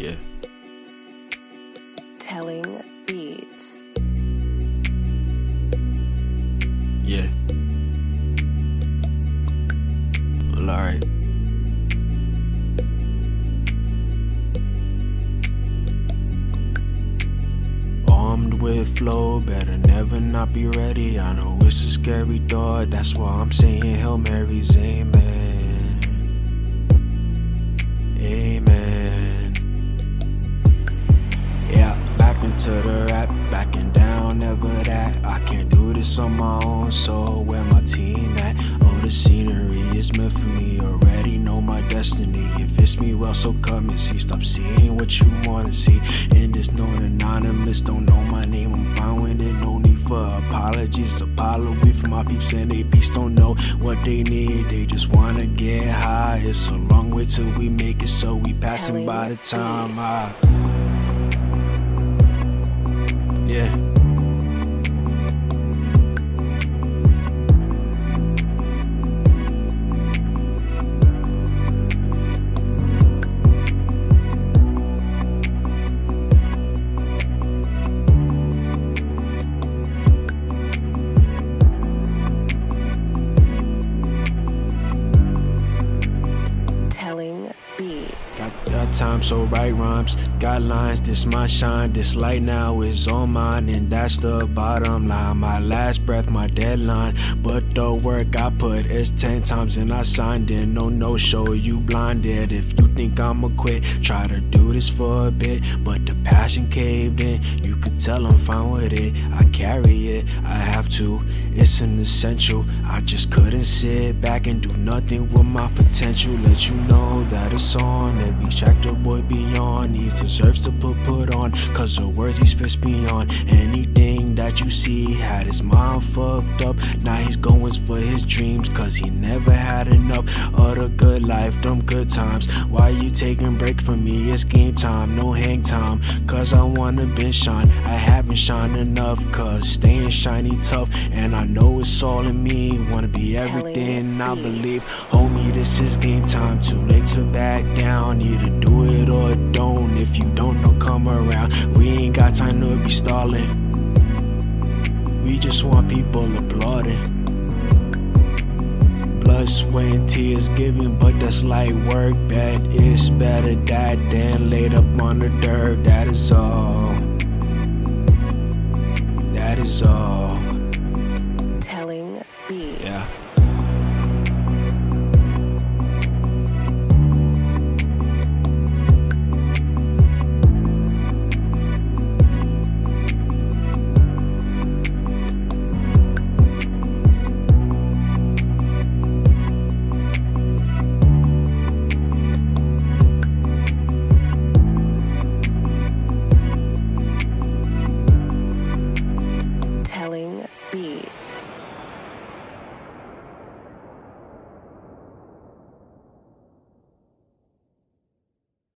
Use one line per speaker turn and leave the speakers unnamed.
Yeah.
Telling Beats.
Yeah. Well, alright. Armed with flow, better never not be ready. I know it's a scary thought, that's why I'm saying Hail Marys, amen. Amen. This on my own, so where my team at? Oh, the scenery is meant for me, already know my destiny. If it's me, well, so come and see. Stop seeing what you wanna see. In this known anonymous, don't know my name, I'm fine with it, no need for apologies. Apollo be for my peeps and they peeps don't know what they need, they just wanna get high. It's a long way till we make it, so we passing by the time I. Ah. Yeah. Time, so write rhymes. Got lines, this my shine. This light now is on mine, and that's the bottom line. My last breath, my deadline. But the work I put is ten times, and I signed in. No, no show, you blinded. If you think I'ma quit, try to do this for a bit. But the passion caved in. You could tell I'm fine with it. I carry it, I have to. It's an essential. I just couldn't sit back and do nothing with my potential. Let you know that it's on. Every track the boy beyond. He deserves to put put on. Cause the words he spits beyond anything that you see. Had his mind fucked up. Now he's going for his dreams. Cause he never had enough of the good life, them good times. Why you taking break from me? It's game time, no hang time. Cause I wanna been shine. I haven't shined enough. Cause staying shiny tough. And I know it's all in me. Wanna be everything I believe. Homie, this is game time. Too late to back down. Either do it or don't. If you don't know, come around. We ain't got time to be stalling. We just want people applauding. Blood, sweat, and tears given, but that's light work. Bet it's better that than laid up on the dirt. That is all. That is all.